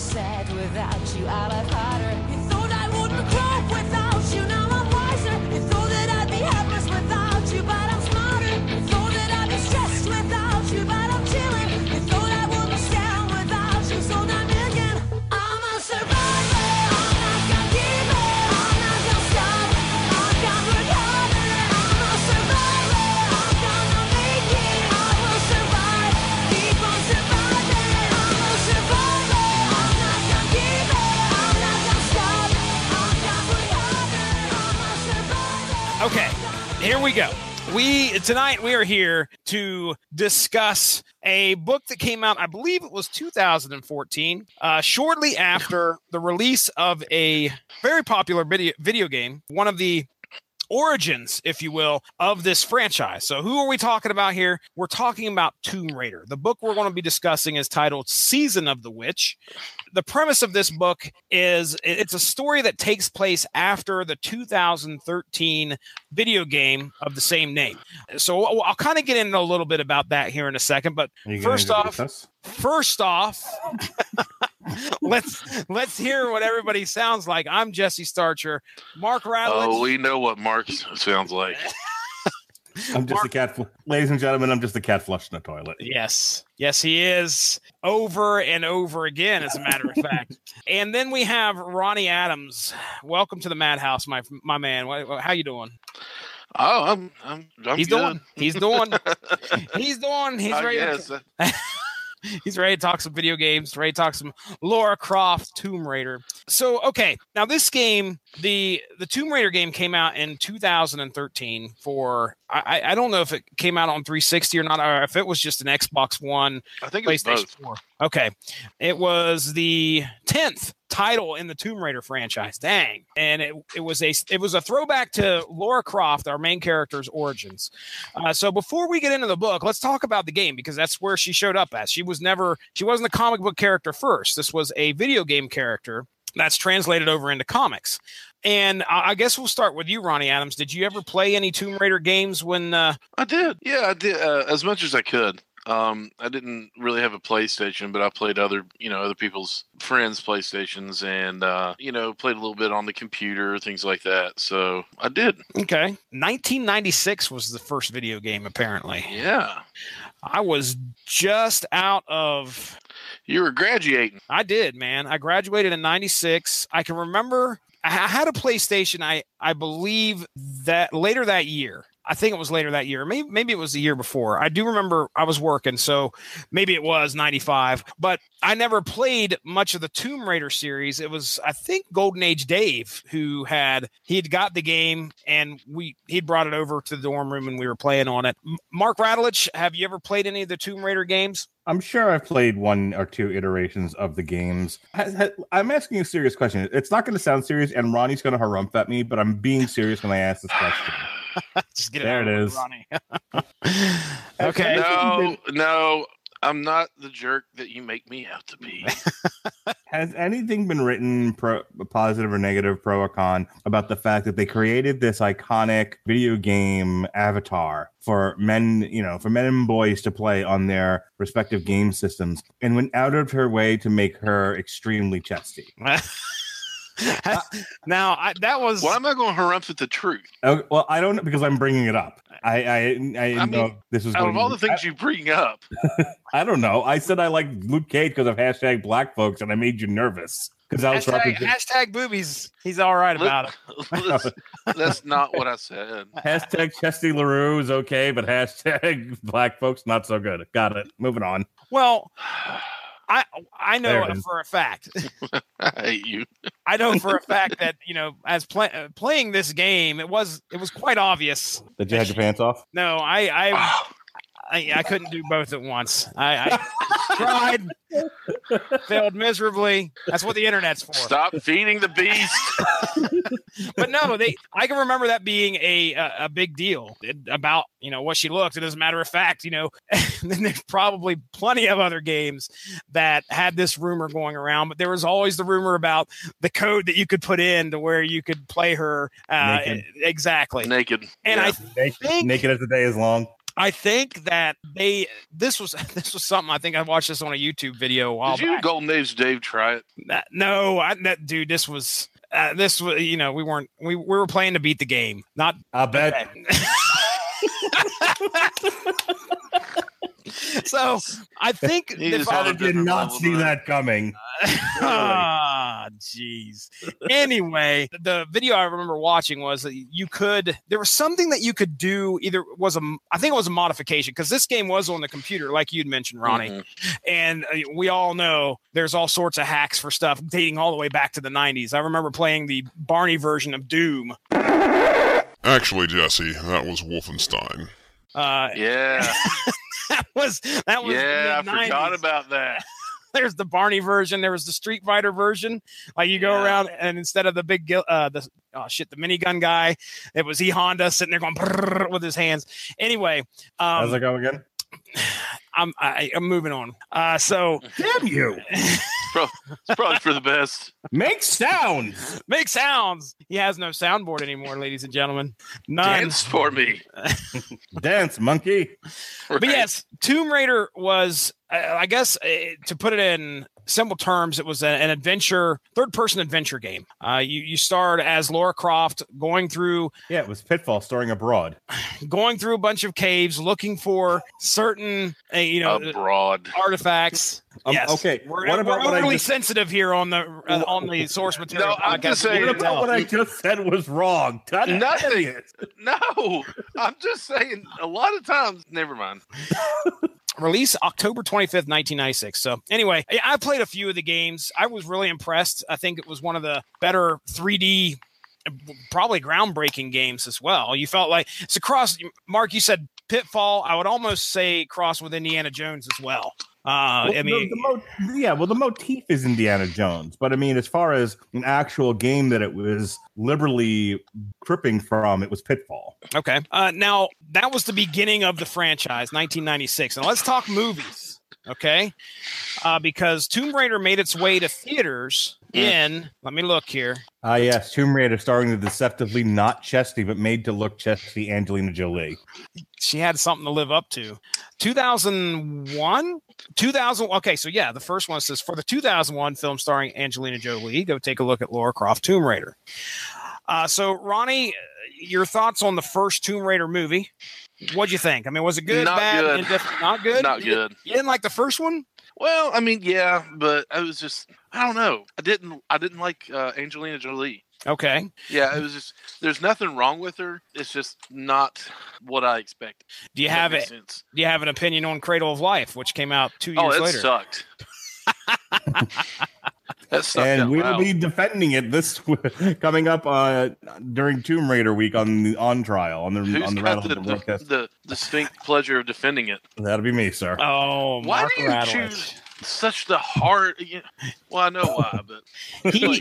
Sad without you, I love harder. You thought I wouldn't cope without here we go. We tonight we are here to discuss a book that came out, I believe it was 2014, uh, shortly after the release of a very popular video video game, one of the origins, if you will, of this franchise. So, who are we talking about here? We're talking about Tomb Raider. The book we're going to be discussing is titled Season of the Witch. The premise of this book is it's a story that takes place after the 2013 video game of the same name. So, I'll, I'll kind of get into a little bit about that here in a second. But Are you gonna first off, first off, let's let's hear what everybody sounds like. I'm Jesse Starcher, Mark Radulich. Oh, we know what Mark sounds like. I'm just a cat. Fl- Ladies and gentlemen, I'm just a cat flushing the toilet. Yes, yes, he is over and over again, as a matter of fact. And then we have Ronnie Adams. Welcome to the Madhouse, my my man. How you doing? Oh, I'm I'm, I'm He's good. doing. He's doing. He's doing. He's I ready. guess. He's ready to talk some video games. Ready to talk some Laura Croft, Tomb Raider. So okay, now this game, the the Tomb Raider game came out in 2013 for. I, I- don't know if it came out on 360 or not, or if it was just an Xbox One I think it's PlayStation both. 4. Okay. It was the 10th title in the Tomb Raider franchise. Dang. And it, it was a it was a throwback to Laura Croft, our main character's origins. Uh, so before we get into the book, let's talk about the game because that's where she showed up as. She was never she wasn't a comic book character first. This was a video game character that's translated over into comics. And I guess we'll start with you, Ronnie Adams. Did you ever play any Tomb Raider games when uh, I did. Yeah, I did uh, as much as I could. Um, I didn't really have a PlayStation, but I played other, you know, other people's friends' PlayStations, and uh, you know, played a little bit on the computer, things like that. So I did. Okay. 1996 was the first video game, apparently. Yeah, I was just out of. you were graduating. I did, man. I graduated in 96. I can remember I I had a PlayStation, I, I believe that later that year. I think it was later that year. Maybe maybe it was the year before. I do remember I was working, so maybe it was 95. But I never played much of the Tomb Raider series. It was I think Golden Age Dave who had he had got the game and we he'd brought it over to the dorm room and we were playing on it. Mark Radulich, have you ever played any of the Tomb Raider games? I'm sure I've played one or two iterations of the games. I'm asking a serious question. It's not going to sound serious, and Ronnie's going to harumph at me, but I'm being serious when I ask this question. Just get There out it of is. Ronnie. okay. No, no, I'm not the jerk that you make me out to be. Has anything been written, pro, positive or negative, pro or con, about the fact that they created this iconic video game avatar for men, you know, for men and boys to play on their respective game systems, and went out of her way to make her extremely chesty? Uh, now I, that was Why am I going to harumph at the truth? Oh, well, I don't know because I'm bringing it up. I I, I, I know mean, this was Out going of all to the things you bring up, I, I don't know. I said I like Luke Cage because of hashtag Black folks, and I made you nervous because I was hashtag, representing hashtag boobies. He's all right about it. Let's- that's not what I said. hashtag Chesty Larue is okay, but hashtag Black folks not so good. Got it. Moving on. Well, I I know for a fact. I hate you. I know for a fact that you know as play, uh, playing this game, it was it was quite obvious. Did you have your pants off? No, I I I, I couldn't do both at once. I, I tried, failed miserably. That's what the internet's for. Stop feeding the beast. But no, they. I can remember that being a a, a big deal it- about you know what she looked. And as a matter of fact, you know, then there's probably plenty of other games that had this rumor going around. But there was always the rumor about the code that you could put in to where you could play her uh, Naked. exactly. Naked. And I Yeah. Naked, think- naked as the day is long. I think that they this was this was something I think I watched this on a YouTube video a while Did you back. Golden Age Dave try it? That- no, I, that dude, this was uh, this was you know we weren't we, we were playing to beat the game, not I bet. so I think He if I had I a did not see of that coming. ah, jeez. Anyway, the video I remember watching was that you could there was something that you could do. Either was a I think it was a modification because this game was on the computer, like you'd mentioned, Ronnie. Mhm. and uh, we all know there's all sorts of hacks for stuff dating all the way back to the 90s. I remember playing the Barney version of Doom. Actually, Jesse, that was Wolfenstein. Uh, Yeah. that was that was yeah, I mid-90s. forgot about that. There's the Barney version. There was the Street Fighter version. Like you go Yeah. around and instead of the big uh the oh shit the minigun guy, it was E Honda sitting there going with his hands. Anyway, How's um, it go again? I'm I, I'm moving on. Uh, so Damn you! It's probably for the best. Make sounds. make sounds. He has no soundboard anymore, ladies and gentlemen. None. Dance for me. Dance, monkey. But yes, Tomb Raider was, uh, I guess, uh, to put it in simple terms, it was a- an adventure, third-person adventure game. Uh, you you starred as Laura Croft, going through Yeah, it was Pitfall starring abroad. going through a bunch of caves, looking for certain, uh, you know, Abroad. artifacts. Um, yes. okay, We're, what about we're what I overly just- sensitive here on the uh, on the source material. No, I'm just saying- What about tell. what I just said was wrong? God Nothing. it. No, I'm just saying. A lot of times, never mind. release October 25th, 1996. So, anyway, I- played a few of the games. I was really impressed. I think it was one of the better 3D, uh, probably groundbreaking games as well. You felt like it's a cross. Mark, you said Pitfall. I would almost say cross with Indiana Jones as well. Uh, Well, I mean, the, the mo- yeah, well, the motif is Indiana Jones, but I mean, as far as an actual game that it was liberally tripping from, it was Pitfall. Okay. Uh, now that was the beginning of the franchise, 1996. Now let's talk movies. Okay. Uh, because Tomb Raider made its way to theaters in, let me look here. Ah, yes, Tomb Raider, starring the deceptively not chesty but made to look chesty Angelina Jolie. She had something to live up to. 2001? 2000. Okay. So yeah, the first one says for the 2001 film starring Angelina Jolie, go take a look at Laura Croft Tomb Raider. Uh, so Ronnie, your thoughts on the first Tomb Raider movie? What'd you think? I mean, was it good, Not bad, good. indifferent? Not good. Not You- good. You didn't like the first one? Well, I mean, yeah, but I was just, I don't know. I didn't, I didn't like uh, Angelina Jolie. Okay. Yeah, it was just. There's nothing wrong with her. It's just not what I expected. Do you that have it? sense. Do you have an opinion on Cradle of Life, which came out two years Oh, it later? sucked. that and we will loud. be defending it this coming up uh, during Tomb Raider week on the on trial on the Who's on the got Rattle the, the the, broadcast. the distinct pleasure of defending it? That'll be me, sir. Oh, Why Mark do you Radulich. choose such the hard? you- Well, I know why, but He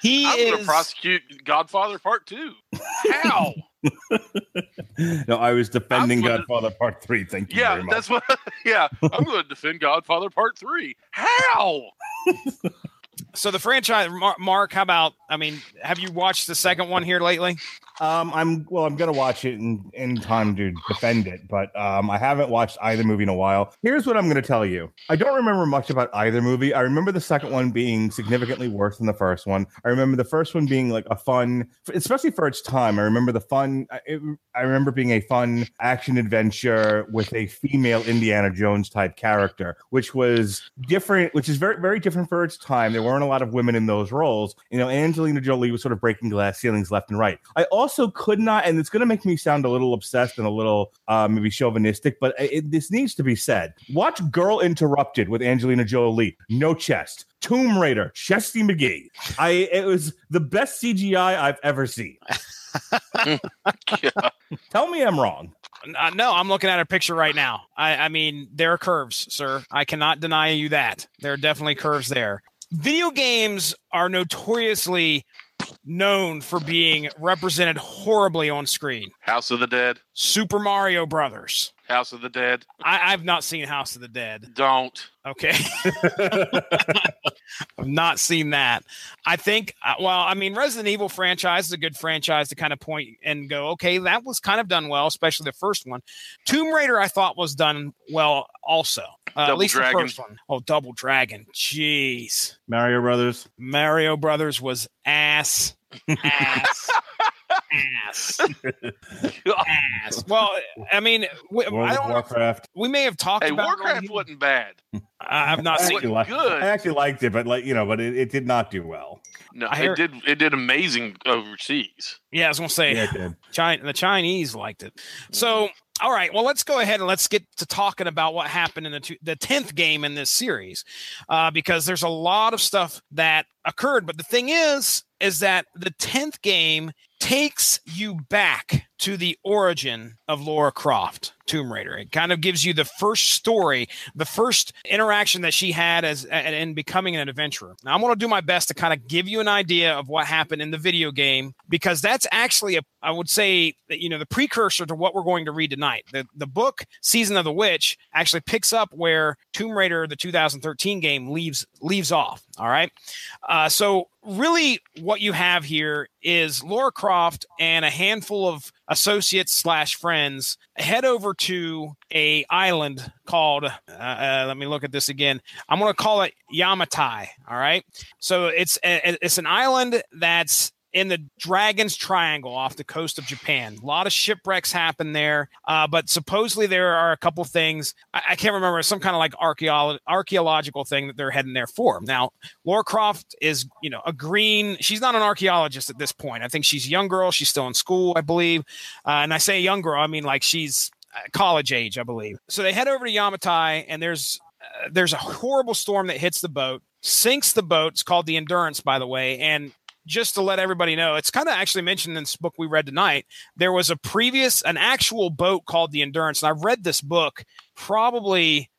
he I'm going to is prosecute Godfather Part Two. How? No, I was defending gonna- Godfather Part Three. Thank you yeah, very much. that's what. Yeah, I'm going to defend Godfather Part Three. How? So the franchise. Mark, how about? I mean, have you watched the second one here lately? Um, I'm well. I'm gonna watch it in, in time to defend it, but um, I haven't watched either movie in a while. Here's what I'm gonna tell you. I don't remember much about either movie. I remember the second one being significantly worse than the first one. I remember the first one being like a fun, especially for its time. I remember the fun. It, I remember being a fun action adventure with a female Indiana Jones type character, which was different, which is very very different for its time. There weren't a lot of women in those roles. You know, Angelina Jolie was sort of breaking glass ceilings left and right. I also could not, and it's going to make me sound a little obsessed and a little uh, maybe chauvinistic, but it, this needs to be said. Watch Girl Interrupted with Angelina Jolie, no chest. Tomb Raider, Chesty McGee. I it was the best CGI I've ever seen. Tell me I'm wrong. Uh, no, I'm looking at her picture right now. I, I mean, there are curves, sir. I cannot deny you that. There are definitely curves there. Video games are notoriously known for being represented horribly on screen. House of the Dead. Super Mario Brothers. House of the Dead. I, I've not seen House of the Dead. Don't. Okay. I've not seen that. I think, uh, well, I mean, Resident Evil franchise is a good franchise to kind of point and go, okay, that was kind of done well, especially the first one. Tomb Raider, I thought was done well also. Uh, at least Dragon. the first one. Oh, Double Dragon. Jeez. Mario Brothers. Mario Brothers was ass. Ass. ass. ass. Well, I mean, we, I don't know Warcraft. we may have talked Hey, about Warcraft wasn't bad. I have not I seen it. li- good. I actually liked it, but like you know, but it, it did not do well. No, I hear- it did. It did amazing overseas. Yeah, I was gonna say Yeah, did. China, the Chinese liked it. So, all right, well, let's go ahead and let's get to talking about what happened in the two, the tenth game in this series, uh, because there's a lot of stuff that occurred. But the thing is, is that the tenth game takes you back to the origin of Laura Croft, Tomb Raider. It kind of gives you the first story, the first interaction that she had as in becoming an adventurer. Now, I'm going to do my best to kind of give you an idea of what happened in the video game because that's actually a, I would say, you know, the precursor to what we're going to read tonight. The the book Season of the Witch actually picks up where Tomb Raider, the 2013 game, leaves leaves off. All right, uh, so really, what you have here is Laura Croft and a handful of associates slash friends head over to a island called. Uh, uh, let me look at this again. I'm going to call it Yamatai. All right, so it's a, it's an island that's in the Dragon's Triangle off the coast of Japan. A lot of shipwrecks happen there, uh, but supposedly there are a couple things. I, I can't remember some kind of like archaeolo- archaeological thing that they're heading there for. Now, Laura Croft is, you know, a green. She's not an archaeologist at this point. I think she's a young girl. She's still in school, I believe. Uh, and I say young girl, I mean like she's uh, college age, I believe. So they head over to Yamatai, and there's uh, there's a horrible storm that hits the boat, sinks the boat. It's called the Endurance, by the way, and just to let everybody know, it's kind of actually mentioned in this book we read tonight. There was a previous, an actual boat called the Endurance, and I read this book probably,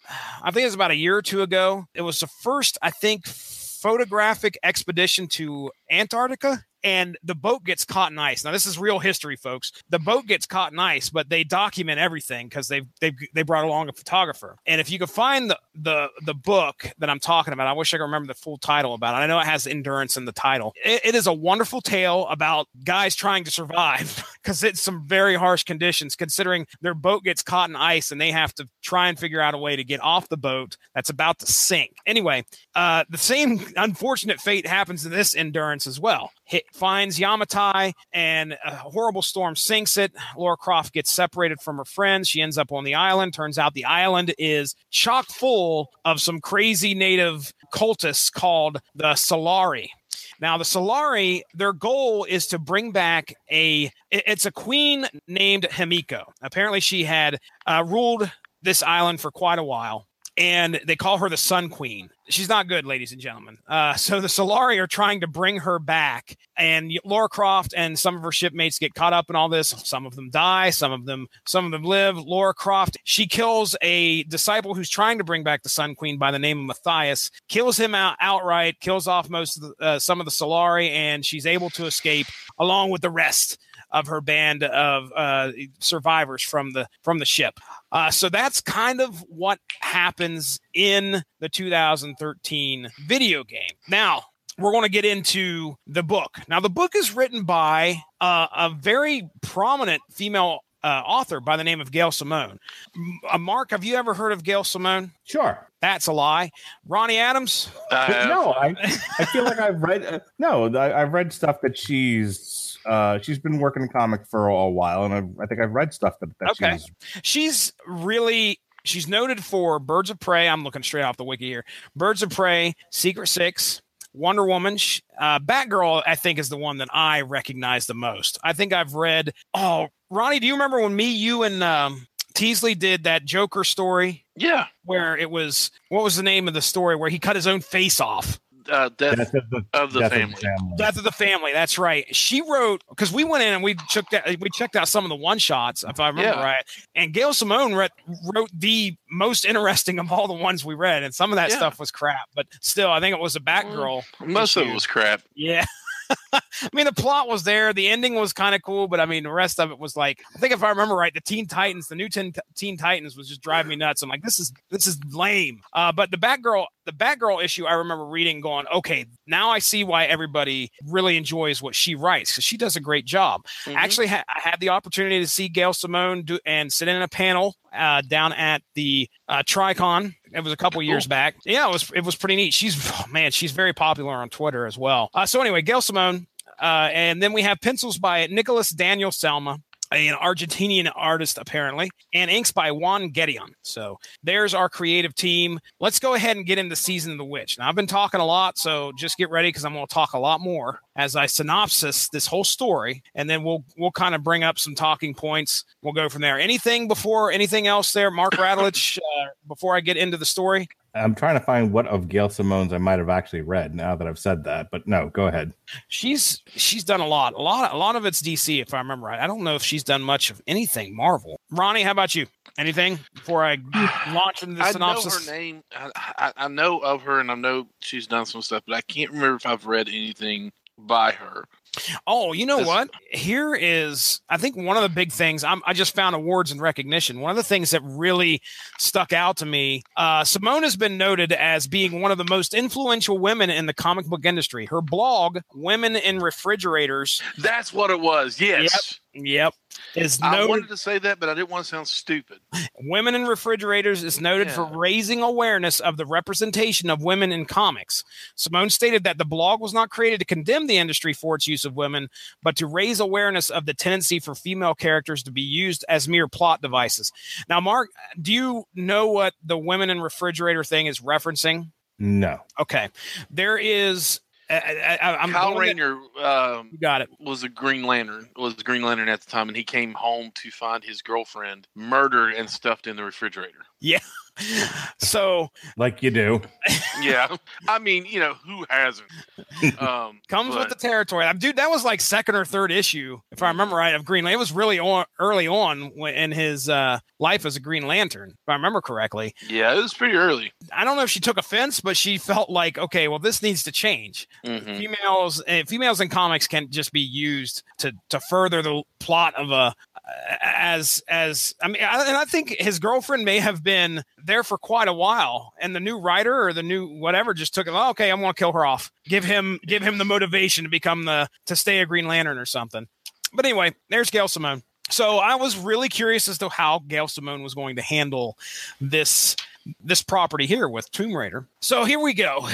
I think it was about a year or two ago. It was the first, I think, photographic expedition to Antarctica. And the boat gets caught in ice. Now, this is real history, folks. The boat gets caught in ice, but they document everything because they they they brought along a photographer. And if you can find the the the book that I'm talking about, I wish I could remember the full title about it. I know it has endurance in the title. It, it is a wonderful tale about guys trying to survive because it's some very harsh conditions. Considering their boat gets caught in ice and they have to try and figure out a way to get off the boat that's about to sink. Anyway, uh, the same unfortunate fate happens to this endurance as well. Finds Yamatai and a horrible storm sinks it. Laura Croft gets separated from her friends. She ends up on the island. Turns out the island is chock full of some crazy native cultists called the Solari. Now, the Solari, their goal is to bring back a. It's a queen named Himiko. Apparently, she had uh, ruled this island for quite a while, and they call her the Sun Queen. She's not good, ladies and gentlemen. Uh, so the Solari are trying to bring her back, and Laura Croft and some of her shipmates get caught up in all this. Some of them die, some of them, some of them live. Laura Croft, she kills a disciple who's trying to bring back the Sun Queen by the name of Matthias, kills him out outright, kills off most of the, uh, some of the Solari, and she's able to escape along with the rest of her band of uh, survivors from the from the ship. Uh, so that's kind of what happens in the 2013 video game. Now we're going to get into the book. Now the book is written by uh, a very prominent female. Uh, author by the name of Gail Simone. M- Uh, Mark, have you ever heard of Gail Simone? Sure. That's a lie. Ronnie Adams. I But have- no, I I feel like I've read uh, no, I, I've read stuff that she's uh she's been working in comic for a, while, and I've, I think I've read stuff that, that Okay. she's she's really she's noted for Birds of Prey. I'm looking straight off the wiki here. Birds of Prey, Secret Six, Wonder Woman, uh, Batgirl. I think is the one that I recognize the most. I think I've read. Oh, Ronnie, do you remember when me, you, and um, Teasley did that Joker story yeah, where it was what was the name of the story where he cut his own face off? uh, death, Death of the, of the Death family. Death of the Family. That's right. She wrote because we went in and we checked out, we checked out some of the one shots, if I remember Yeah. right. And Gail Simone read, wrote the most interesting of all the ones we read, and some of that Yeah. stuff was crap. But still, I think it was a Batgirl. Most of it was crap. Yeah. I mean, the plot was there. The ending was kind of cool, but I mean, the rest of it was like, I think if I remember right, the Teen Titans, the new Teen, Teen Titans was just driving me nuts. I'm like, this is this is lame. Uh, but the Batgirl, the Batgirl issue, I remember reading, going, okay, now I see why everybody really enjoys what she writes because she does a great job. Mhm. Actually, ha- I had the opportunity to see Gail Simone do and sit in a panel uh, down at the uh, Tricon. It was a couple years back. Yeah, it was it was pretty neat. She's oh, man, she's very popular on Twitter as well. Uh, so anyway, Gail Simone, uh, and then we have pencils by Nicholas Daniel Selma. An Argentinian artist, apparently, and inks by Juan Gedeon. So there's our creative team. Let's go ahead and get into Season of the Witch. Now, I've been talking a lot, so just get ready because I'm going to talk a lot more as I synopsis this whole story, and then we'll we'll kind of bring up some talking points. We'll go from there. Anything before anything else there, Mark Radulich, uh, before I get into the story? I'm trying to find what of Gail Simone's I might have actually read now that I've said that, but no, go ahead. She's she's done a lot, a lot, a lot of it's DC, if I remember right. I don't know if she's done much of anything Marvel. Ronnie, how about you? Anything before I launch into the I synopsis? know her name. I, I, I know of her, and I know she's done some stuff, but I can't remember if I've read anything by her. Oh, you know This- what? Here is, I think, one of the big things. I'm, I just found awards and recognition. One of the things that really stuck out to me uh, Simone has been noted as being one of the most influential women in the comic book industry. Her blog, Women in Refrigerators, That's what it was. Yes. yep, is I noted. wanted to say that, but I didn't want to sound stupid. Women in Refrigerators is noted for raising awareness of the representation of women in comics. Simone stated that the blog was not created to condemn the industry for its use of women, but to raise awareness of the tendency for female characters to be used as mere plot devices. Now, Mark, do you know what the women in refrigerator thing is referencing? No. Okay, there is. I, I, Kyle Rayner um, got it. was a Green Lantern. Was the Green Lantern at the time, and he came home to find his girlfriend murdered and stuffed in the refrigerator. So Like you do. Yeah, I mean, you know, who hasn't? Um, comes with the territory. Dude, that was like second or third issue, if I remember right, of Green Lantern. It was really on early on in his uh, life as a Green Lantern, if I remember correctly. Yeah, it was pretty early. I don't know if she took offense, but she felt like, okay, well, this needs to change. Mhm. Females, uh, females in comics can just be used to to further the plot of a as as I mean, I, and I think his girlfriend may have been there for quite a while, and the new writer or the new whatever just took it. Oh, okay, I'm going to kill her off. Give him give him the motivation to become the to stay a Green Lantern or something. But anyway, there's Gail Simone. So I was really curious as to how Gail Simone was going to handle this this property here with Tomb Raider. So here we go.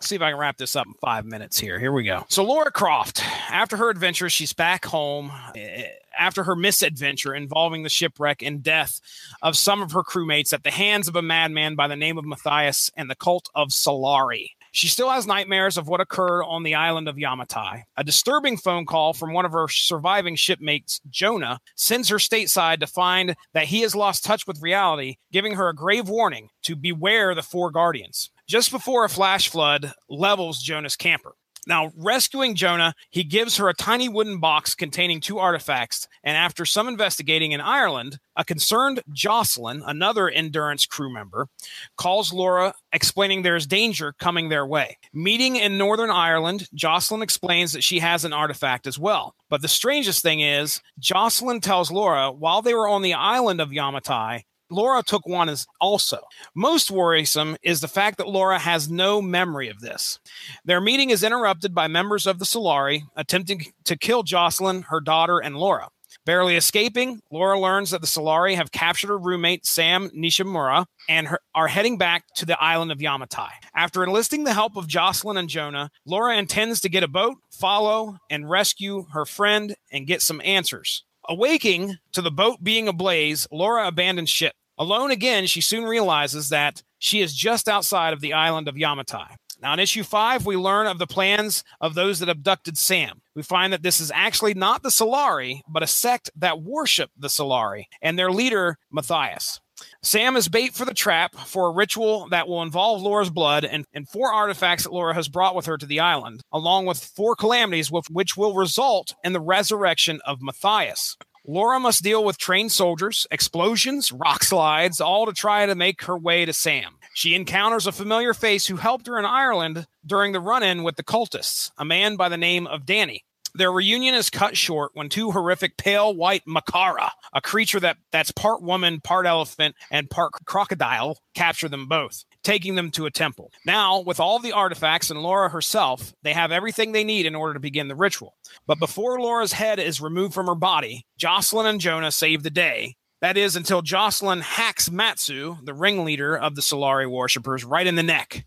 See if I can wrap this up in five minutes here. Here we go. So Laura Croft, after her adventure, she's back home. eh, After her misadventure involving the shipwreck and death of some of her crewmates at the hands of a madman by the name of Matthias and the cult of Solari. She still has nightmares of what occurred on the island of Yamatai. A disturbing phone call from one of her surviving shipmates, Jonah, sends her stateside to find that he has lost touch with reality, giving her a grave warning to beware the four guardians. Just before a flash flood levels Jonah's camper. Now, rescuing Jonah, he gives her a tiny wooden box containing two artifacts. And after some investigating in Ireland, a concerned Jocelyn, another Endurance crew member, calls Laura explaining there's danger coming their way. Meeting in Northern Ireland, Jocelyn explains that she has an artifact as well. But the strangest thing is, Jocelyn tells Laura while they were on the island of Yamatai, Laura took one as also. Most worrisome is the fact that Laura has no memory of this. Their meeting is interrupted by members of the Solari attempting to kill Jocelyn, her daughter, and Laura. Barely escaping, Laura learns that the Solari have captured her roommate, Sam Nishimura, and her, are heading back to the island of Yamatai. After enlisting the help of Jocelyn and Jonah, Laura intends to get a boat, follow, and rescue her friend and get some answers. Awaking to the boat being ablaze, Laura abandons ship. Alone again, she soon realizes that she is just outside of the island of Yamatai. Now, in issue five, we learn of the plans of those that abducted Sam. We find that this is actually not the Solari, but a sect that worship the Solari and their leader, Matthias. Sam is bait for the trap for a ritual that will involve Laura's blood and, and four artifacts that Laura has brought with her to the island, along with four calamities which will result in the resurrection of Matthias. Laura must deal with trained soldiers, explosions, rock slides, all to try to make her way to Sam. She encounters a familiar face who helped her in Ireland during the run in with the cultists, a man by the name of Danny. Their reunion is cut short when two horrific pale white Makara, a creature that, that's part woman, part elephant, and part crocodile, capture them both, taking them to a temple. Now, with all the artifacts and Laura herself, they have everything they need in order to begin the ritual. But before Laura's head is removed from her body, Jocelyn and Jonah save the day. That is until Jocelyn hacks Matsu, the ringleader of the Solari worshippers, right in the neck.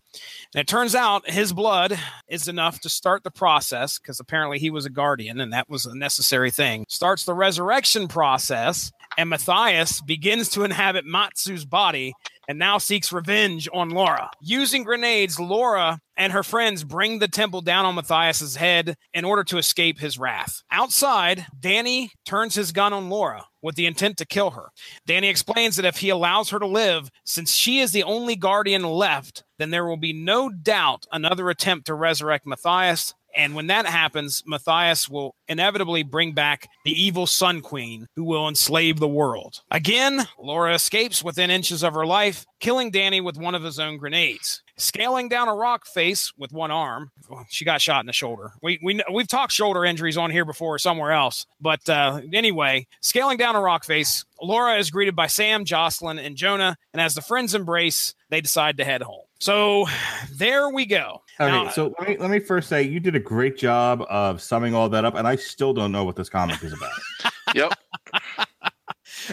And it turns out his blood is enough to start the process because apparently he was a guardian and that was a necessary thing. Starts the resurrection process, and Matthias begins to inhabit Matsu's body and now seeks revenge on Laura. Using grenades, Laura and her friends bring the temple down on Matthias's head in order to escape his wrath. Outside, Danny turns his gun on Laura with the intent to kill her. Danny explains that if he allows her to live, since she is the only guardian left, then there will be no doubt another attempt to resurrect Matthias. And when that happens, Matthias will inevitably bring back the evil Sun Queen who will enslave the world. Again, Laura escapes within inches of her life, killing Danny with one of his own grenades. Scaling down a rock face with one arm, she got shot in the shoulder. We we we've talked shoulder injuries on here before somewhere else, but uh, anyway, scaling down a rock face, Laura is greeted by Sam, Jocelyn, and Jonah, and as the friends embrace, they decide to head home. So there we go. Okay, Now- so let me, let me first say you did a great job of summing all that up, and I still don't know what this comic is about. Yep.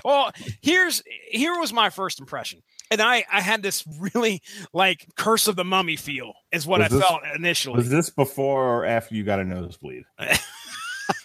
well here's here was my first impression and i i had this really like curse of the mummy feel is what Was i this- felt initially Was this before or after you got a nosebleed?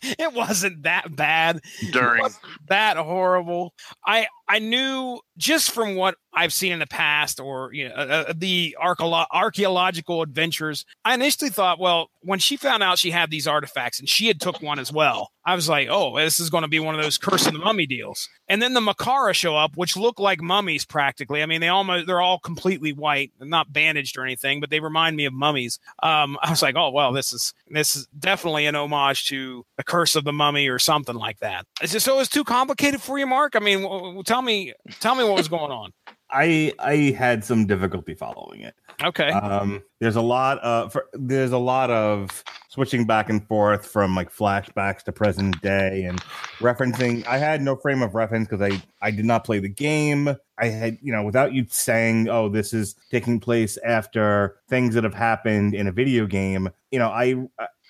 it wasn't that bad During. that horrible i i knew just from what i've seen in the past or you know uh, uh, the archaeological adventures i initially thought well when she found out she had these artifacts and she had took one as well i was like oh this is going to be one of those curse of the mummy deals. And then the makara show up which look like mummies practically. I mean they almost they're all completely white not bandaged or anything but they remind me of mummies. Um i was like oh well this is this is definitely an homage to the curse of the mummy or something like that. It so it's too complicated for you mark? I mean w- w- tell me tell me what was going on I I had some difficulty following it. okay Um, there's a lot of for, there's a lot of switching back and forth from like flashbacks to present day and referencing. I had no frame of reference because I I did not play the game. I had you know without you saying oh this is taking place after things that have happened in a video game. You know I.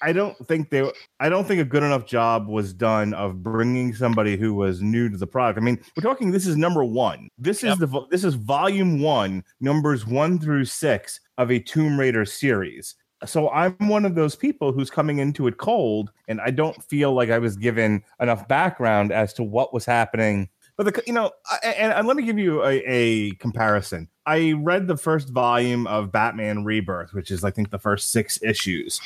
I don't think they. I don't think a good enough job was done of bringing somebody who was new to the product. I mean, we're talking. This is number one. This is the. This is volume one, numbers one through six of a Tomb Raider series. So I'm one of those people who's coming into it cold, and I don't feel like I was given enough background as to what was happening. But the, you know, and, and let me give you a, a comparison. I read the first volume of Batman Rebirth, which is I think the first six issues.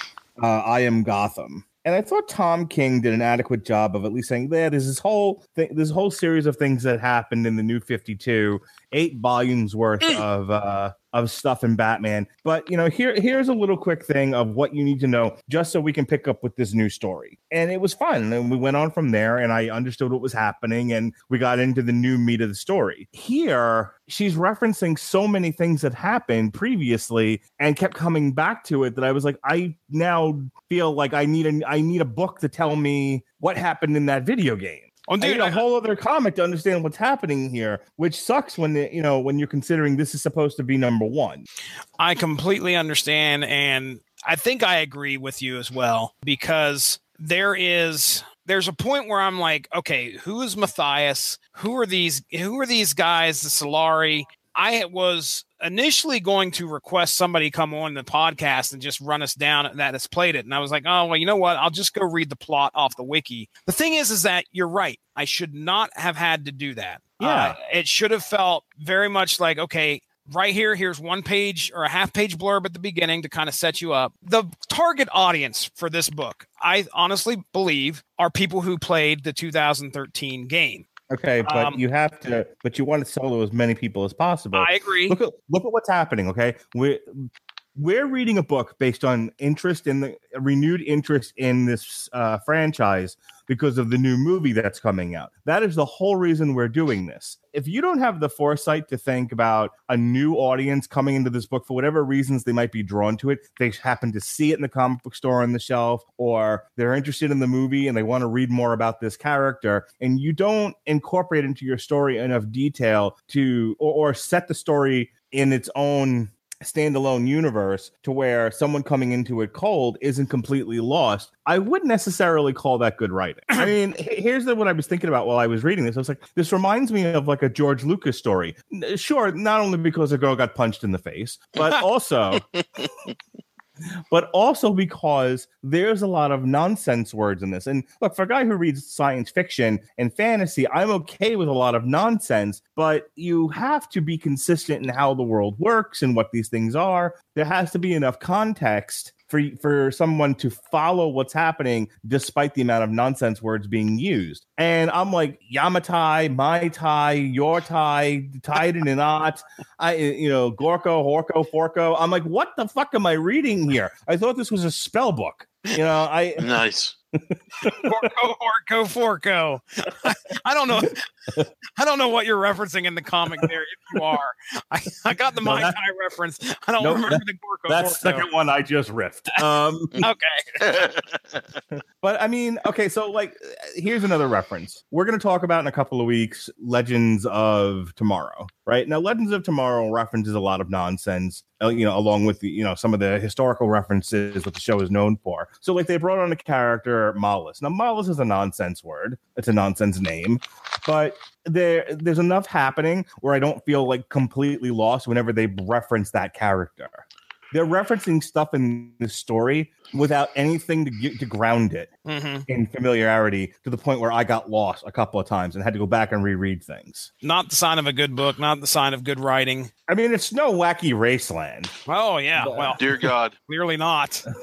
Uh, I am Gotham. And I thought Tom King did an adequate job of at least saying, "Yeah, there's this whole thing, this whole series of things that happened in the New Fifty Two, eight volumes worth of uh, of stuff in Batman." But you know, here here's a little quick thing of what you need to know, just so we can pick up with this new story. And it was fun, and we went on from there, and I understood what was happening, and we got into the new meat of the story. Here, she's referencing so many things that happened previously, and kept coming back to it that I was like, I now feel like I need a I need a book to tell me what happened in that video game. Oh, I dude, need a I- whole other comic to understand what's happening here, which sucks when the, you know when you're considering this is supposed to be number one. I completely understand. And I think I agree with you as well because there is. There's a point where I'm like, okay, who is Matthias? Who are these? Who are these guys? The Solari. I was initially going to request somebody come on the podcast and just run us down that has played it, and I was like, oh well, you know what? I'll just go read the plot off the wiki. The thing is, is that you're right. I should not have had to do that. Yeah. Uh, it should have felt very much like, okay, right here here's one page or a half page blurb at the beginning to kind of set you up the target audience for this book i honestly believe are people who played the 2013 game Okay, but Um, you have to, but you want to sell to as many people as possible. I agree. look at look at what's happening. Okay, we're we're reading a book based on interest in the renewed interest in this uh, franchise because of the new movie that's coming out. That is the whole reason we're doing this. If you don't have the foresight to think about a new audience coming into this book for whatever reasons they might be drawn to it, they happen to see it in the comic book store on the shelf, or they're interested in the movie and they want to read more about this character, and you don't incorporate into your story enough detail to or, or set the story in its own standalone universe to where someone coming into it cold isn't completely lost. I wouldn't necessarily call that good writing. I mean, here's the, what I was thinking about while I was reading this. I was like, this reminds me of like a George Lucas story. Sure, not only because a girl got punched in the face, but also but also because there's a lot of nonsense words in this. And look, for a guy who reads science fiction and fantasy, I'm okay with a lot of nonsense, but you have to be consistent in how the world works and what these things are. There has to be enough context for for someone to follow what's happening despite the amount of nonsense words being used. And I'm like Yamatai, my tie, your tie, tied in a knot. I you know Gorko, Horko, Forko. I'm like, what the fuck am I reading here? I thought this was a spell book. You know, I Nice. Forco, Forco, Forco. I don't know. I don't know what you're referencing in the comic there. If you are, I, I got the No, Mai Tai reference. I don't Nope, remember the Gorko. that's the second one I just riffed. Um, Okay. But I mean, okay, so like here's another reference. We're going to talk about in a couple of weeks Legends of Tomorrow, right? Now Legends of Tomorrow references a lot of nonsense, uh, you know, along with the, you know, some of the historical references that the show is known for. So like they brought on a character Mallus. Now Mallus is a nonsense word. It's a nonsense name, but there there's enough happening where I don't feel like completely lost whenever they reference that character. They're referencing stuff in the story without anything to get, to ground it hmm in familiarity to the point where I got lost a couple of times and had to go back and reread things. Not the sign of a good book. Not the sign of good writing. I mean, it's no wacky raceland, Oh yeah. Well, Dear God. clearly not.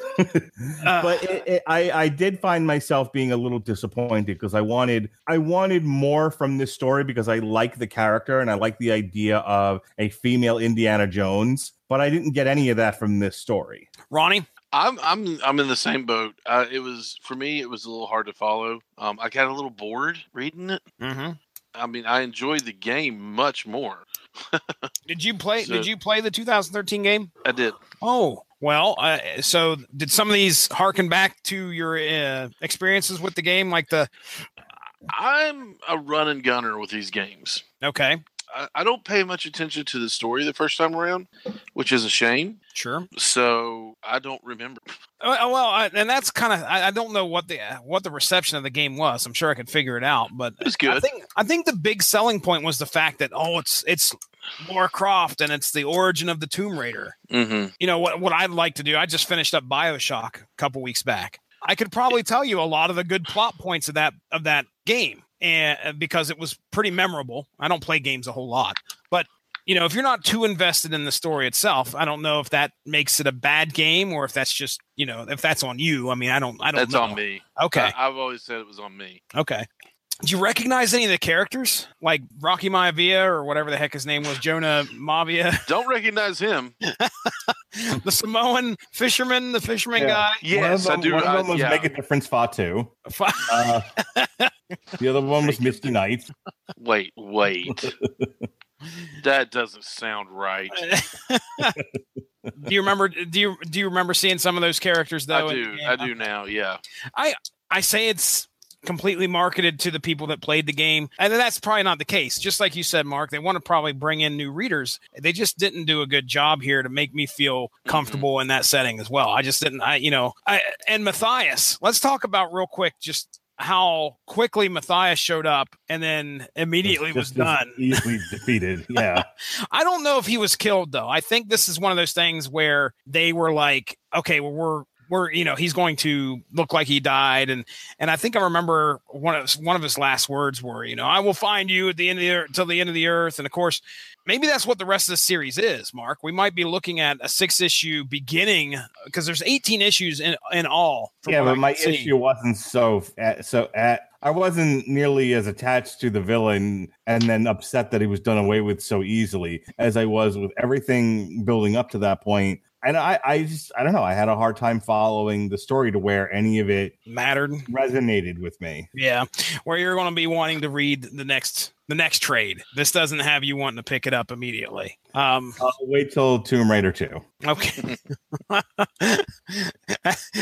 Uh, but it, it, I I did find myself being a little disappointed because I wanted I wanted more from this story because I like the character and I like the idea of a female Indiana Jones, but I didn't get any of that from this story. Ronnie. I'm I'm I'm in the same boat. Uh, it was for me. It was a little hard to follow. Um, I got a little bored reading it. hmm I mean, I enjoyed the game much more. Did you play? So- did you play the 2013 game? I did. Oh well. Uh, so did some of these harken back to your uh, experiences with the game? Like the I'm a run and gunner with these games. okay, I, I don't pay much attention to the story the first time around, which is a shame. sure. So I don't remember. Uh, well, I, and that's kind of I, I don't know what the what the reception of the game was. I'm sure I could figure it out, but It was I good. think I think the big selling point was the fact that oh, it's it's Lara Croft and it's the origin of the Tomb Raider. hmm You know what what I'd like to do. I just finished up Bioshock a couple weeks back. I could probably tell you a lot of the good plot points of that of that game, and uh, because it was pretty memorable. I don't play games a whole lot, but you know, if you're not too invested in the story itself, I don't know if that makes it a bad game or if that's just you know if that's on you. I mean, I don't I don't That's know. on me. Okay, I, I've always said it was on me. okay. Do you recognize any of the characters like Rocky Maivia or whatever the heck his name was, Jonah Maiava, Don't recognize him. the Samoan fisherman, the fisherman Yeah. guy? Yes, them, I do. One of uh, them was yeah. Make a Difference Fatu. Fi- Uh, the other one was Misty Knight. Wait, wait. that doesn't sound right. do you remember? Do you do you remember seeing some of those characters though? I do. I do now. Yeah. I I say it's completely marketed to the people that played the game, and that's probably not the case. Just like you said, Mark, they want to probably bring in new readers. They just didn't do a good job here to make me feel mm-hmm. comfortable in that setting as well. I just didn't. I you know. I and Matthias. Let's talk about real quick just how quickly Matthias showed up and then immediately was done. Easily defeated. Yeah. I don't know if he was killed though. I think this is one of those things where they were like, okay, well, we're where you know he's going to look like he died, and and I think I remember one of one of his last words were, you know, I will find you at the end of the earth, till the end of the earth, and of course, maybe that's what the rest of the series is. Mark, we might be looking at a six issue beginning because there's 18 issues in in all. Yeah, but my see. issue wasn't so at, so at. I wasn't nearly as attached to the villain and then upset that he was done away with so easily as I was with everything building up to that point. And I, I just, I don't know. I had a hard time following the story to where any of it mattered. resonated with me. Yeah, where you're going to be wanting to read the next the next trade. This doesn't have you wanting to pick it up immediately. Um, I'll wait till Tomb Raider 2. okay,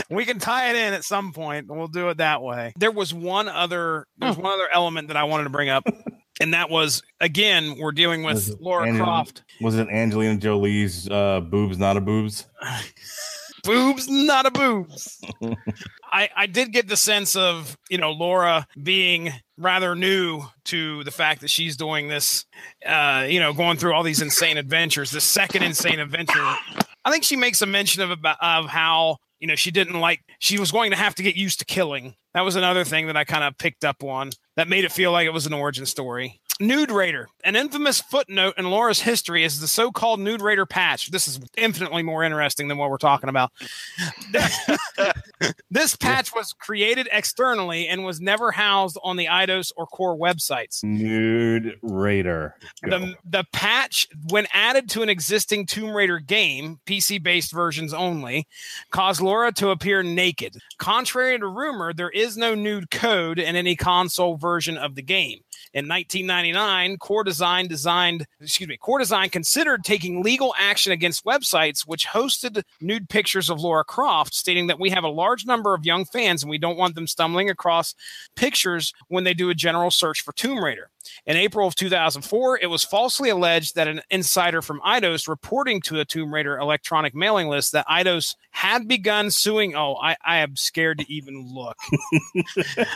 we can tie it in at some point. We'll do it that way. There was one other there's was one other element that I wanted to bring up, and that was again we're dealing with Laura Angelina- Croft. Was it Angelina Jolie's uh, boobs, not a boobs? boobs, not a boobs. I, I did get the sense of, you know, Laura being rather new to the fact that she's doing this, uh, you know, going through all these insane adventures. The second insane adventure, I think she makes a mention of about of how you know she didn't like she was going to have to get used to killing. That was another thing that I kind of picked up on that made it feel like it was an origin story. Nude Raider. An infamous footnote in Laura's history is the so called Nude Raider patch. This is infinitely more interesting than what we're talking about. this patch was created externally and was never housed on the Eidos or core websites. Nude Raider. Go. The, the patch, when added to an existing Tomb Raider game, PC based versions only, caused Laura to appear naked. Contrary to rumor, there is no nude code in any console version of the game. In 1999, Core Design designed, excuse me, Core Design considered taking legal action against websites which hosted nude pictures of Laura Croft, stating that we have a large number of young fans and we don't want them stumbling across pictures when they do a general search for Tomb Raider. In April of 2004, it was falsely alleged that an insider from Eidos reporting to a Tomb Raider electronic mailing list that Eidos had begun suing. Oh, I, I am scared to even look.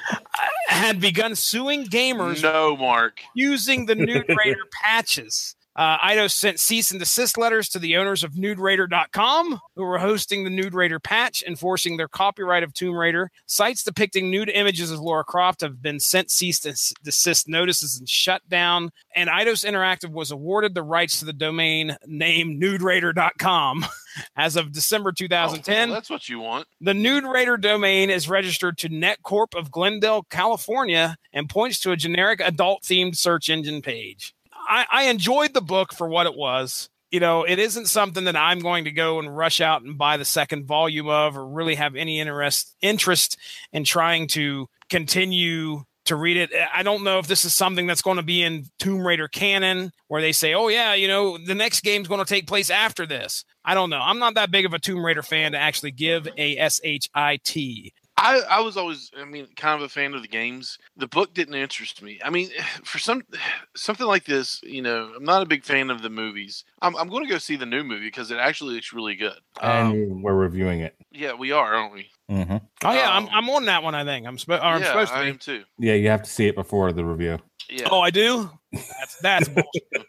had begun suing gamers No, Mark. using the Nude Raider patches. Uh, Eidos sent cease and desist letters to the owners of NudeRaider.com, who were hosting the Nude Raider patch, enforcing their copyright of Tomb Raider. Sites depicting nude images of Laura Croft have been sent cease and desist notices and shut down. And Eidos Interactive was awarded the rights to the domain name NudeRaider.com as of December 2010. Oh, that's what you want. The Nude Raider domain is registered to NetCorp of Glendale, California, and points to a generic adult themed search engine page. I, I enjoyed the book for what it was. You know, it isn't something that I'm going to go and rush out and buy the second volume of or really have any interest interest in trying to continue to read it. I don't know if this is something that's going to be in Tomb Raider canon where they say, oh, yeah, you know, the next game's going to take place after this. I don't know. I'm not that big of a Tomb Raider fan to actually give a S H I T. I, I was always, I mean, kind of a fan of the games. The book didn't interest me. I mean, for some something like this, you know, I'm not a big fan of the movies. I'm, I'm going to go see the new movie because it actually looks really good. Um, And we're reviewing it. yeah, we are, aren't we? hmm Oh yeah, I'm, Um, I'm on that one. I think I'm, sp- or I'm yeah, supposed to. I Be. am too. Yeah, you have to see it before the review. Yeah. Oh, I do. That's that's bullshit.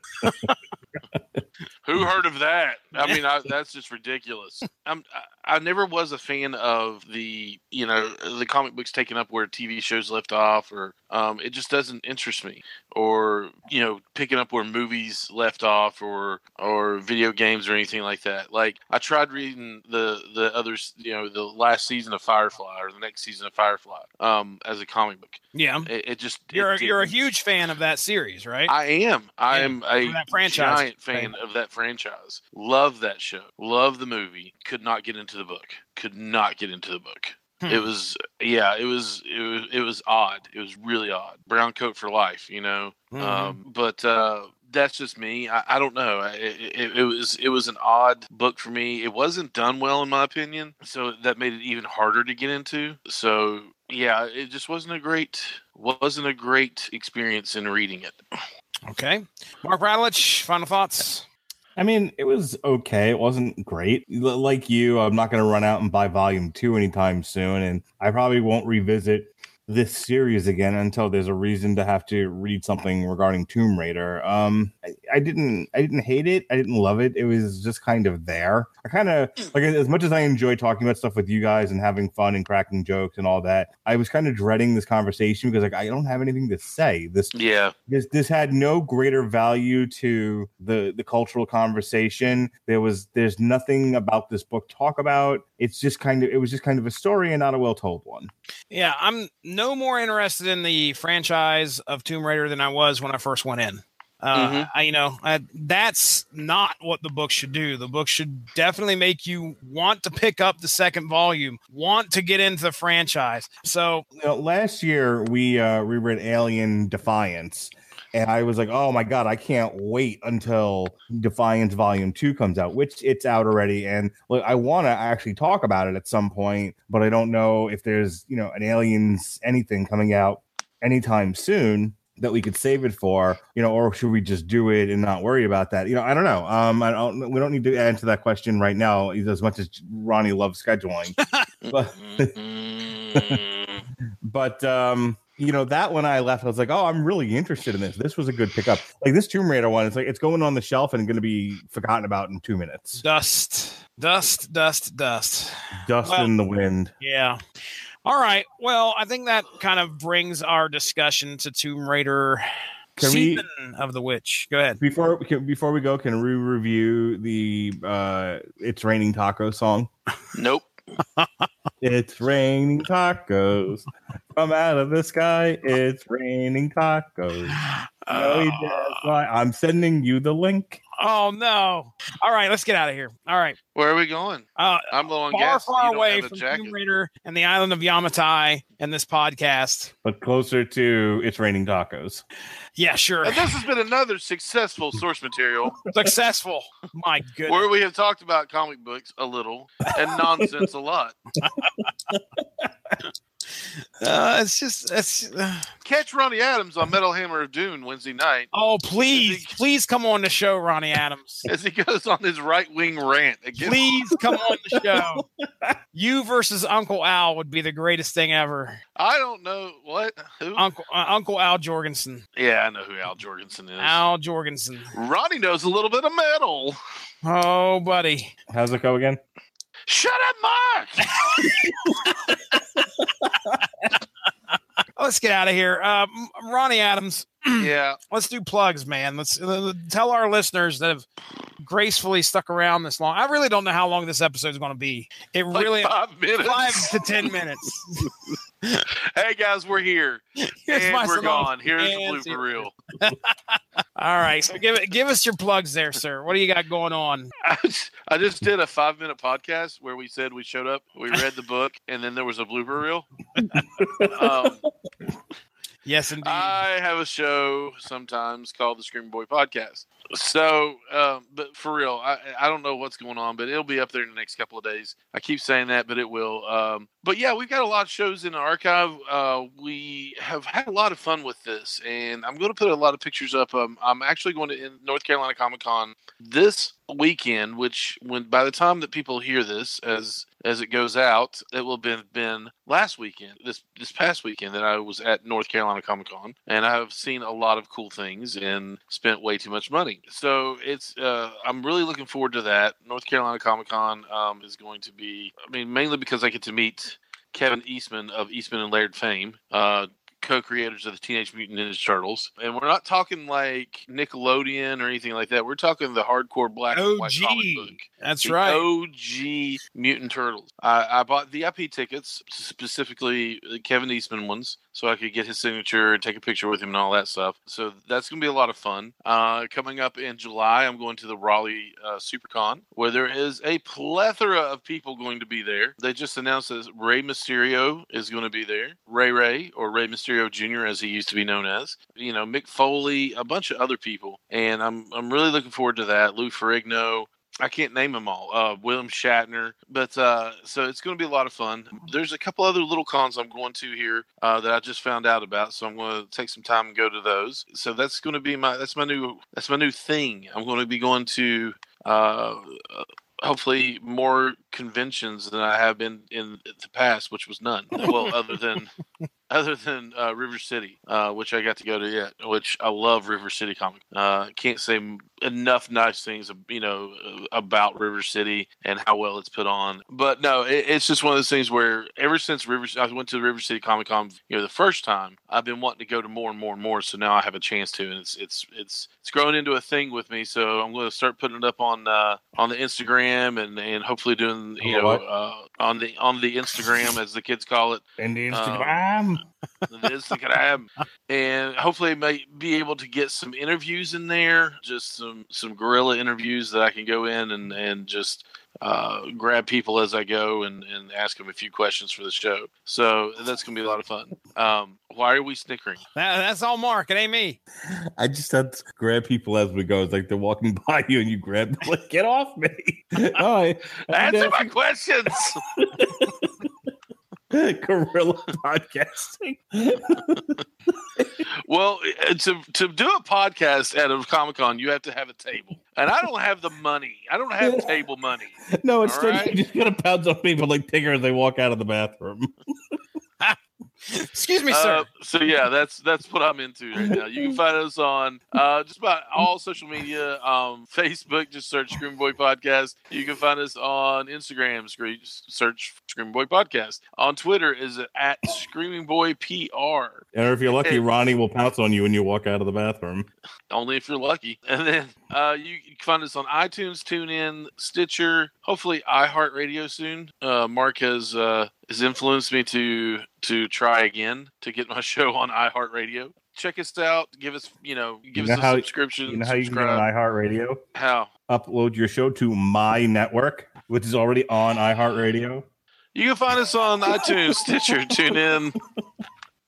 Who heard of that? I mean, I, that's just ridiculous. I'm, I, I never was a fan of the, you know, the comic books taking up where TV shows left off, or um, it just doesn't interest me. Or you know, picking up where movies left off, or or video games, or anything like that. Like I tried reading the the others, you know, the last season of Firefly or the next season of Firefly, um, as a comic book. Yeah, It, it just you're a, you're a huge fan of that series, right? I am. I am a that franchise, giant fan of that franchise. Love that show. Love the movie. Could not get into the book. Could not get into the book. Hmm. It was yeah. It was it was it was odd. It was really odd. Brown coat for life. You know. Mhm. Um, but uh, that's just me. I, I don't know. It, it, it was it was an odd book for me. It wasn't done well in my opinion, so that made it even harder to get into. So yeah, it just wasn't a great wasn't a great experience in reading it. okay, Mark Radulich, final thoughts. I mean, it was okay. It wasn't great. Like you, I'm not going to run out and buy volume two anytime soon. And I probably won't revisit this series again until there's a reason to have to read something regarding Tomb Raider. Um, I, I didn't I didn't hate it. I didn't love it. It was just kind of there. I kind of like as much as I enjoy talking about stuff with you guys and having fun and cracking jokes and all that. I was kind of dreading this conversation because like I don't have anything to say. This Yeah. this this had no greater value to the the cultural conversation. There was there's nothing about this book to talk about. It's just kind of it was just kind of a story and not a well told one. Yeah, I'm no more interested in the franchise of Tomb Raider than I was when I first went in. Uh, Mhm. I, you know, I, that's not what the book should do. The book should definitely make you want to pick up the second volume, want to get into the franchise. So, You know, last year we uh reread Alien Defiance. And I was like, oh my God, I can't wait until Defiance Volume 2 comes out, which it's out already. And look, I want to actually talk about it at some point, but I don't know if there's, you know, an Aliens anything coming out anytime soon that we could save it for, you know, or should we just do it and not worry about that? You know, I don't know. Um, I don't, we don't need to answer that question right now, as much as Ronnie loves scheduling. but Mm, but um you know that when i left i was like oh i'm really interested in this this was a good pickup like this tomb raider one it's like it's going on the shelf and going to be forgotten about in two minutes dust, dust, dust, dust. dust Well- in the wind Yeah. All right. Well, I think that kind of brings our discussion to Tomb Raider Can we- of the Witch. Go ahead. before can, before we go can we review the uh it's raining taco song nope. It's raining tacos. From out of the sky it's raining tacos. No, he ah. does not. i'm sending you the link Oh no! All right, let's get out of here. All right, Where are we going? uh, I'm low on far, gas. far You away from jacket. Tomb Raider and the island of Yamatai and this podcast. but closer to it's raining tacos Yeah, sure. And this has been another successful source material Successful. My goodness. where we have talked about comic books a little and nonsense a lot. Uh, it's just it's. Uh, Catch Ronnie Adams on Metal Hammer of Doom Wednesday night oh, please, please come on the show, Ronnie Adams. as he goes on his right wing rant against Please come on the show. You versus Uncle Al would be the greatest thing ever. I don't know what who. Uncle uh, Uncle Al Jourgensen. yeah, I know who Al Jourgensen is. Al Jourgensen. Ronnie knows a little bit of metal. Oh, buddy. how's it go again Shut up, Mark. Let's get out of here. Uh, Ronnie Adams. Yeah, let's do plugs, man. Let's uh, tell our listeners that have gracefully stuck around this long. I really don't know how long this episode is going to be. It like really five minutes. five to ten minutes. hey guys, we're here Here's and we're gone. Here's the And blooper reel. All right, so give it, give us your plugs there, sir. What do you got going on? I just, I just did a five minute podcast where we said we showed up, we read the book, and then there was a blooper reel. um, Yes, indeed. I have a show sometimes called the Scream Boy Podcast. So, um, but for real, I, I don't know what's going on, but it'll be up there in the next couple of days. I keep saying that, but it will. Um, but yeah, we've got a lot of shows in the archive. Uh, we have had a lot of fun with this, and I'm going to put a lot of pictures up. Um, I'm actually going to in North Carolina Comic Con this weekend, which when by the time that people hear this, as as it goes out, it will have been been last weekend, this this past weekend that I was at North Carolina Comic Con, and I have seen a lot of cool things and spent way too much money. So it's uh, I'm really looking forward to that. North Carolina Comic Con um, is going to be, I mean, mainly because I get to meet Kevin Eastman of Eastman and Laird fame. Uh, co-creators of the Teenage Mutant Ninja Turtles, and we're not talking like Nickelodeon or anything like that. We're talking the hardcore black and white OG. comic book. That's The right. OG Mutant Turtles. I, I bought VIP tickets, specifically the Kevin Eastman ones, so I could get his signature and take a picture with him and all that stuff. So that's going to be a lot of fun. Uh, coming up in July, I'm going to the Raleigh uh, SuperCon, where there is a plethora of people going to be there. They just announced that Rey Mysterio is going to be there. Ray Ray, or Rey Mysterio Jr., as he used to be known as. You know, Mick Foley, a bunch of other people. And I'm, I'm really looking forward to that. Lou Ferrigno, I can't name them all. Uh, William Shatner, but uh, so it's going to be a lot of fun. There's a couple other little cons I'm going to here uh, that I just found out about, so I'm going to take some time and go to those. So that's going to be my that's my new that's my new thing. I'm going to be going to uh, hopefully more conventions than I have been in the past, which was none. Well, other than other than uh, River City, uh, which I got to go to yet. Which I love River City Comic. Uh, can't say m- enough nice things, you know, uh, about River City and how well it's put on. But no, it, it's just one of those things where ever since River, I went to the River City Comic Con, you know, the first time, I've been wanting to go to more and more and more. So now I have a chance to, and it's it's it's it's growing into a thing with me. So I'm going to start putting it up on uh, on the Instagram and and hopefully doing you On the know uh, on the on the Instagram as the kids call it And the Um, Instagram. the Instagram, and hopefully I may be able to get some interviews in there, just some some guerrilla interviews that I can go in and and just uh, grab people as I go and and ask them a few questions for the show. So that's gonna be a lot of fun. Um, why are we snickering? That- that's all Mark. It ain't me. I just had to grab people as we go. It's like they're walking by you and you grab them, like, get off me. Hi. Answer my questions. Gorilla podcasting. well, uh, to to do a podcast at a Comic Con, you have to have a table, and I don't have the money. I don't have table money. No, it's All right. you just gotta pounce on people like Tigger as they walk out of the bathroom. Excuse me, sir. Uh, so yeah, that's that's what I'm into right now. You can find us on uh, just about all social media. Um, Facebook, just search Scream Boy Podcast. You can find us on Instagram, scre- search Scream Boy Podcast. On Twitter is at Screaming Boy PR. And if you're lucky, Hey. Ronnie will pounce on you when you walk out of the bathroom. Only if you're lucky. And then uh, you can find us on iTunes, TuneIn, Stitcher, hopefully iHeartRadio soon. Uh, Mark has uh, has influenced me to to try again to get my show on iHeartRadio. Check us out. Give us, you know, give You us know a how- subscription. You know how you can get subscribe. on iHeartRadio? How? Upload your show to my network, which is already on iHeartRadio. You can find us on iTunes, Stitcher, TuneIn.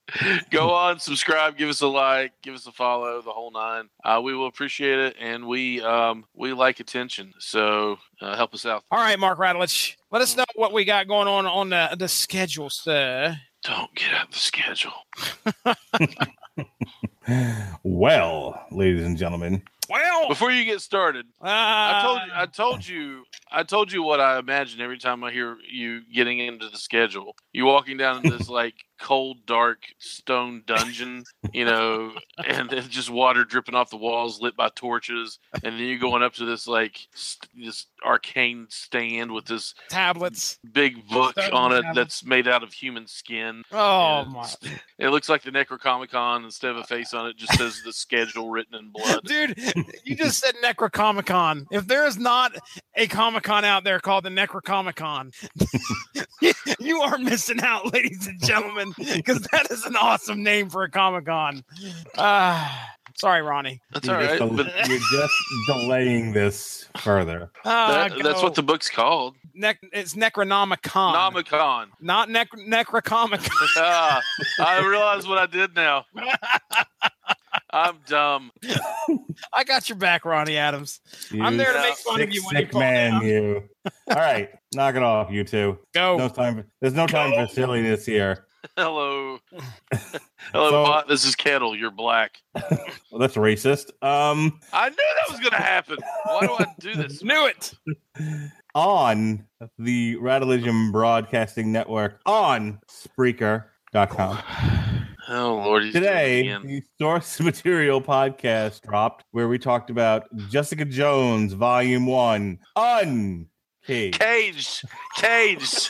Go on, subscribe, give us a like, give us a follow, the whole nine. Uh, we will appreciate it, and we um, we like attention. So uh, help us out. all right, Mark Radulich. Let us know what we got going on on the, the schedule, sir. Don't get out the schedule. Well, ladies and gentlemen, Well, Before you get started, I told you, uh, I told you, I told you what I imagine every time I hear you getting into the schedule. You walking down in this like cold, dark stone dungeon, you know, and then just water dripping off the walls, lit by torches, and then you're going up to this like st- this arcane stand with this tablets. big book Stone on it tablet. that's made out of human skin. Oh And my, It looks like the Necrocomicon. Instead of a face on it, just says the schedule written in blood. dude! You just said Necrocomicon. If there is not a Comic Con out there called the Necrocomicon, you are missing out, ladies and gentlemen, because that is an awesome name for a Comic Con. Uh, sorry, Ronnie. That's you're, all right. just del- But you're just delaying this further. Uh, that, that's what the book's called. Nec- it's Necronomicon, Nomicon. not Nec- Necrocomicon. ah, I realize what I did now. I'm dumb. I got your back, Ronnie Adams. I'm there to make fun sick, of you when you sick call man, down. you. All right, knock it off, you two. Go. No time. There's no time for silliness here. Hello. Hello, So- bot. This is Kettle. You're black. Well, that's racist. Um, I knew that was going to happen. Why do I do this? Knew it. on the Radeligium Broadcasting Network on Spreaker.com. Oh, Lord. He's Today, the Source Material podcast dropped where we talked about Jessica Jones, Volume 1, Uncaged. Caged. Caged.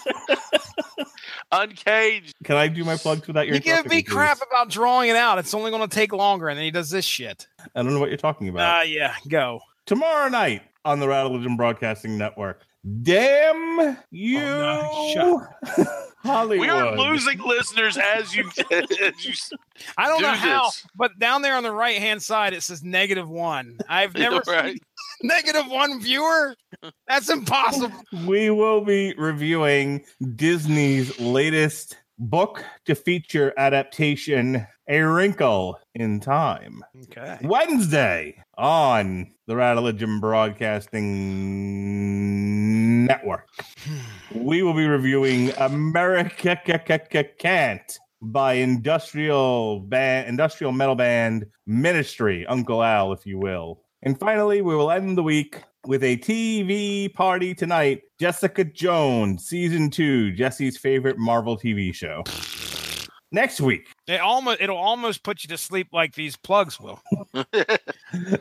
Uncaged. Can I do my plugs without your You give interrupting me please? crap about drawing it out. It's only going to take longer, and then he does this shit. I don't know what you're talking about. Ah, yeah. Go. Tomorrow night on the Radeligium Broadcasting Network. Damn you, Oh, Hollywood. We are losing listeners as you, as you I don't do know how, this. but down there on the right hand side it says negative one. I've never Right. seen negative one viewer. That's impossible. we will be reviewing Disney's latest book to feature adaptation, A Wrinkle in Time. Okay. Wednesday on the Radeligium Broadcasting Network. Hmm. We will be reviewing America Can't by industrial band, industrial metal band Ministry, Uncle Al, if you will. And finally, we will end the week with a TV party tonight. Jessica Jones, season two, Jesse's favorite Marvel TV show. next week It almost it'll almost put you to sleep like these plugs will.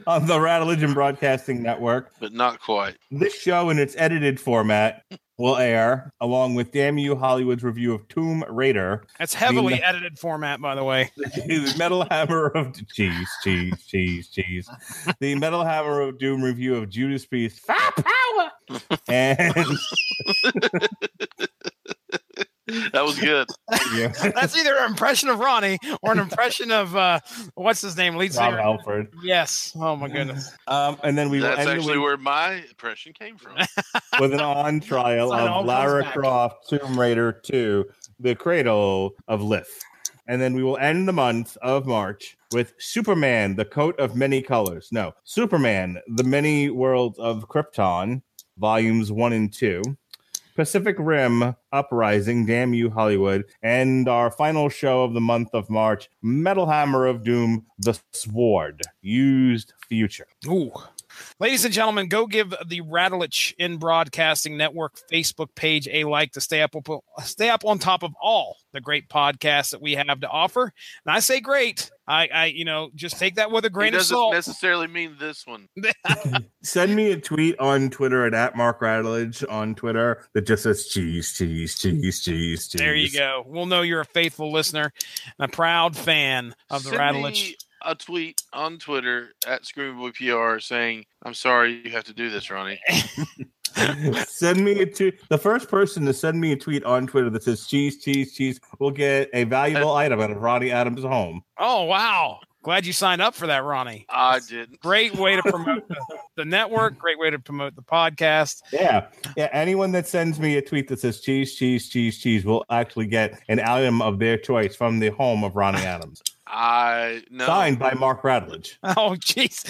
on the Rattlegion Broadcasting Network. but not quite. This show, in its edited format, will air along with Damn You Hollywood's review of Tomb Raider, That's heavily The- edited format, by the way. the Metal Hammer of cheese, cheese, cheese, cheese, the Metal Hammer of Doom review of Judas Priest, Fire Power, and That was good. yeah, That's either an impression of Ronnie or an impression of uh what's his name? Lead Rob singer. Halford. Yes. Oh my goodness. Um, and then we will That's actually week where my impression came from. with an on trial So it all of Lara. Croft Tomb Raider 2, The Cradle of Life. And then we will end the month of March with Superman, The Coat of Many Colors. No, Superman, The Many Worlds of Krypton, Volumes 1 and 2. Pacific Rim Uprising, Damn You Hollywood, and our final show of the month of March, Metal Hammer of Doom, The Sword, Used Future. Ooh. Ladies and gentlemen, go give the Rattlich in Broadcasting Network Facebook page a like to stay up stay up on top of all the great podcasts that we have to offer. And I say great. I, I you know, just take that with a It grain of salt. doesn't necessarily mean this one. Send me a tweet on Twitter at, at Mark Radulich on Twitter that just says cheese, cheese, cheese, cheese, cheese. There you go. We'll know you're a faithful listener and a proud fan of the Send Radulich. a tweet on Twitter at Screaming Boy PR saying, "I'm sorry you have to do this, Ronnie." send me a tweet. The first person to send me a tweet on Twitter that says cheese, cheese, cheese will get a valuable item out of Ronnie Adams' home. Oh wow. Glad you signed up for that, Ronnie. I didn't. Great way to promote the, the network. Great way to promote the podcast. Yeah. Yeah. Anyone that sends me a tweet that says cheese, cheese, cheese, cheese will actually get an item of their choice from the home of Ronnie Adams. I no. Signed by Mark Radulich. Oh, jeez.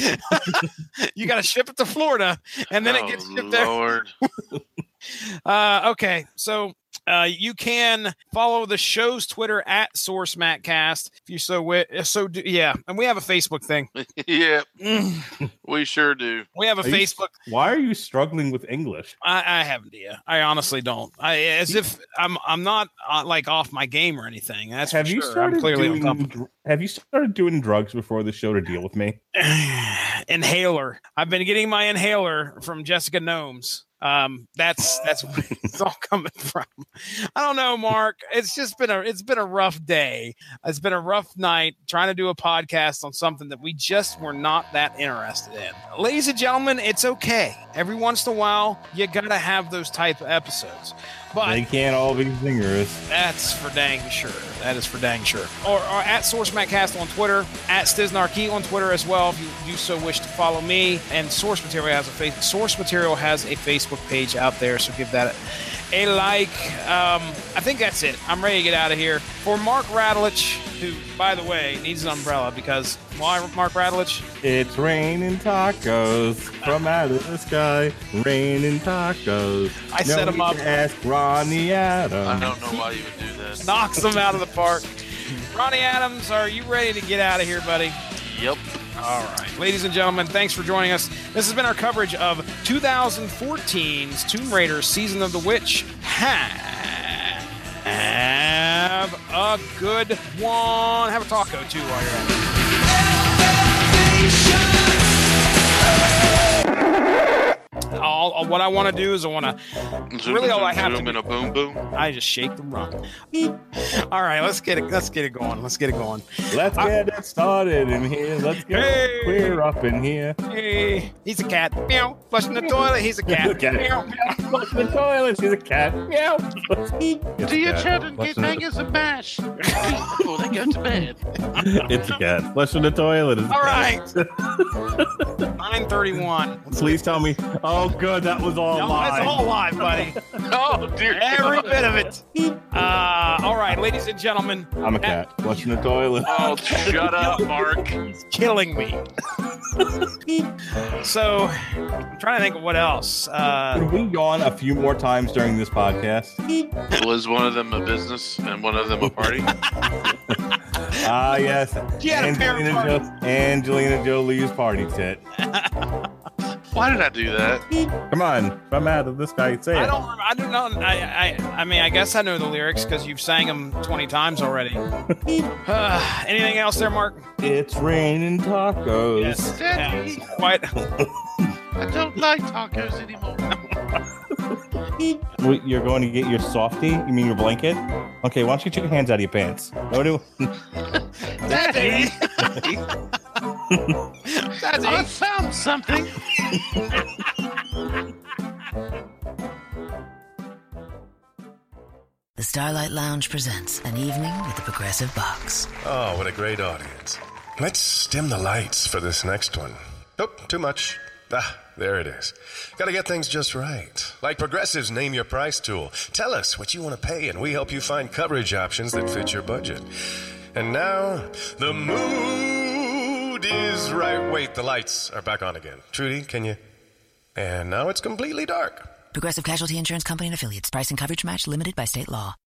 you got to ship it to Florida, and then oh, it gets oh, shipped there. Lord. Uh, okay, so uh, you can follow the show's Twitter at Source Mattcast if you so wi- so do, yeah, and we have a Facebook thing. yeah, Mm, we sure do. we have a Are you- Facebook. Why are you struggling with English? I, I have no idea. I honestly don't. I as if I'm I'm not uh, like off my game or anything. That's have for you sure. started I'm clearly doing, on top. dr- Have you started doing drugs before the show to deal with me? inhaler. I've been getting my inhaler from Jessica Gnomes. Um, that's that's where it's all coming from. I don't know, Mark. It's just been a it's been a rough day. It's been a rough night trying to do a podcast on something that we just were not that interested in. Ladies and gentlemen, it's okay. Every once in a while, you gotta have those type of episodes. But they can't all be singers. that's for dang sure. That is for dang sure. Or, or at Source Mattcast on Twitter, at Stiznarkey on Twitter as well. If you do so wish to follow me, and Source Material has a face. Source Material has a Facebook page out there, so give that a, a like. Um, I think that's it. I'm ready to get out of here. For Mark Radulich, who, by the way, needs an umbrella because why, Mark Radulich? It's raining tacos from out of the sky. Raining tacos. I set him up. to Ask Ronnie Adams. I don't know why you would do that. Knocks him out of the park. Ronnie Adams, are you ready to get out of here, buddy? Yep. All right. Ladies and gentlemen, thanks for joining us. This has been our coverage of 2014's Tomb Raider Season of the Witch. Have a good one. Have a taco too while you're at it. All, all- what I want to do is I want to Zoom, Really, all I have to zoom, do- and a boom boom. I just shake the rum. All right, let's get it. Let's get it going. Let's get it going. Let's uh, get it started in here. Let's get Hey. queer up in here. Hey, he's a cat. Meow. Flushing the toilet. He's a cat. Look at it. Meow. meow. Flush the toilet. He's a cat. Meow. It's a cat. Flushing the- and mash before they go to bed. It's a cat. Flushing the toilet. It's a All cat. right. 931. Please tell me. Oh, good. That was all No, live. it's all live, buddy. Oh dear. Every bit of it. Uh, all right, ladies and gentlemen. I'm a cat. Flushing the toilet. Oh, shut up, Mark. He's killing me. so, I'm trying to think of what else. Uh, Could we yawn a few more times during this podcast? Was one of them a business and one of them a party? Ah, yes. She had a parent Angelina, party. jo- Angelina Jolie's party tit. Why did I do that? Come on, if I'm mad at this guy, say I don't. I don't know. I. I. I mean, I guess I know the lyrics because you've sang them twenty times already. Uh, anything else there, Mark? It's raining tacos. Yes. yes. Quite. I don't like tacos anymore. Wait, You're going to get your softy? You mean your blanket? Okay, why don't you get your hands out of your pants? Go do? Daddy, Daddy. I found something. The Starlight Lounge presents an evening with the Progressive Box. Oh, what a great audience. Let's dim the lights for this next one. Nope, too much. Ah, there it is. Gotta get things just right. Like Progressive's Name Your Price tool. Tell us what you want to pay, and we help you find coverage options that fit your budget. And now, the mood is right. Wait, the lights are back on again. Trudy, can you? And now it's completely dark. Progressive Casualty Insurance Company and affiliates. Price and coverage match limited by state law.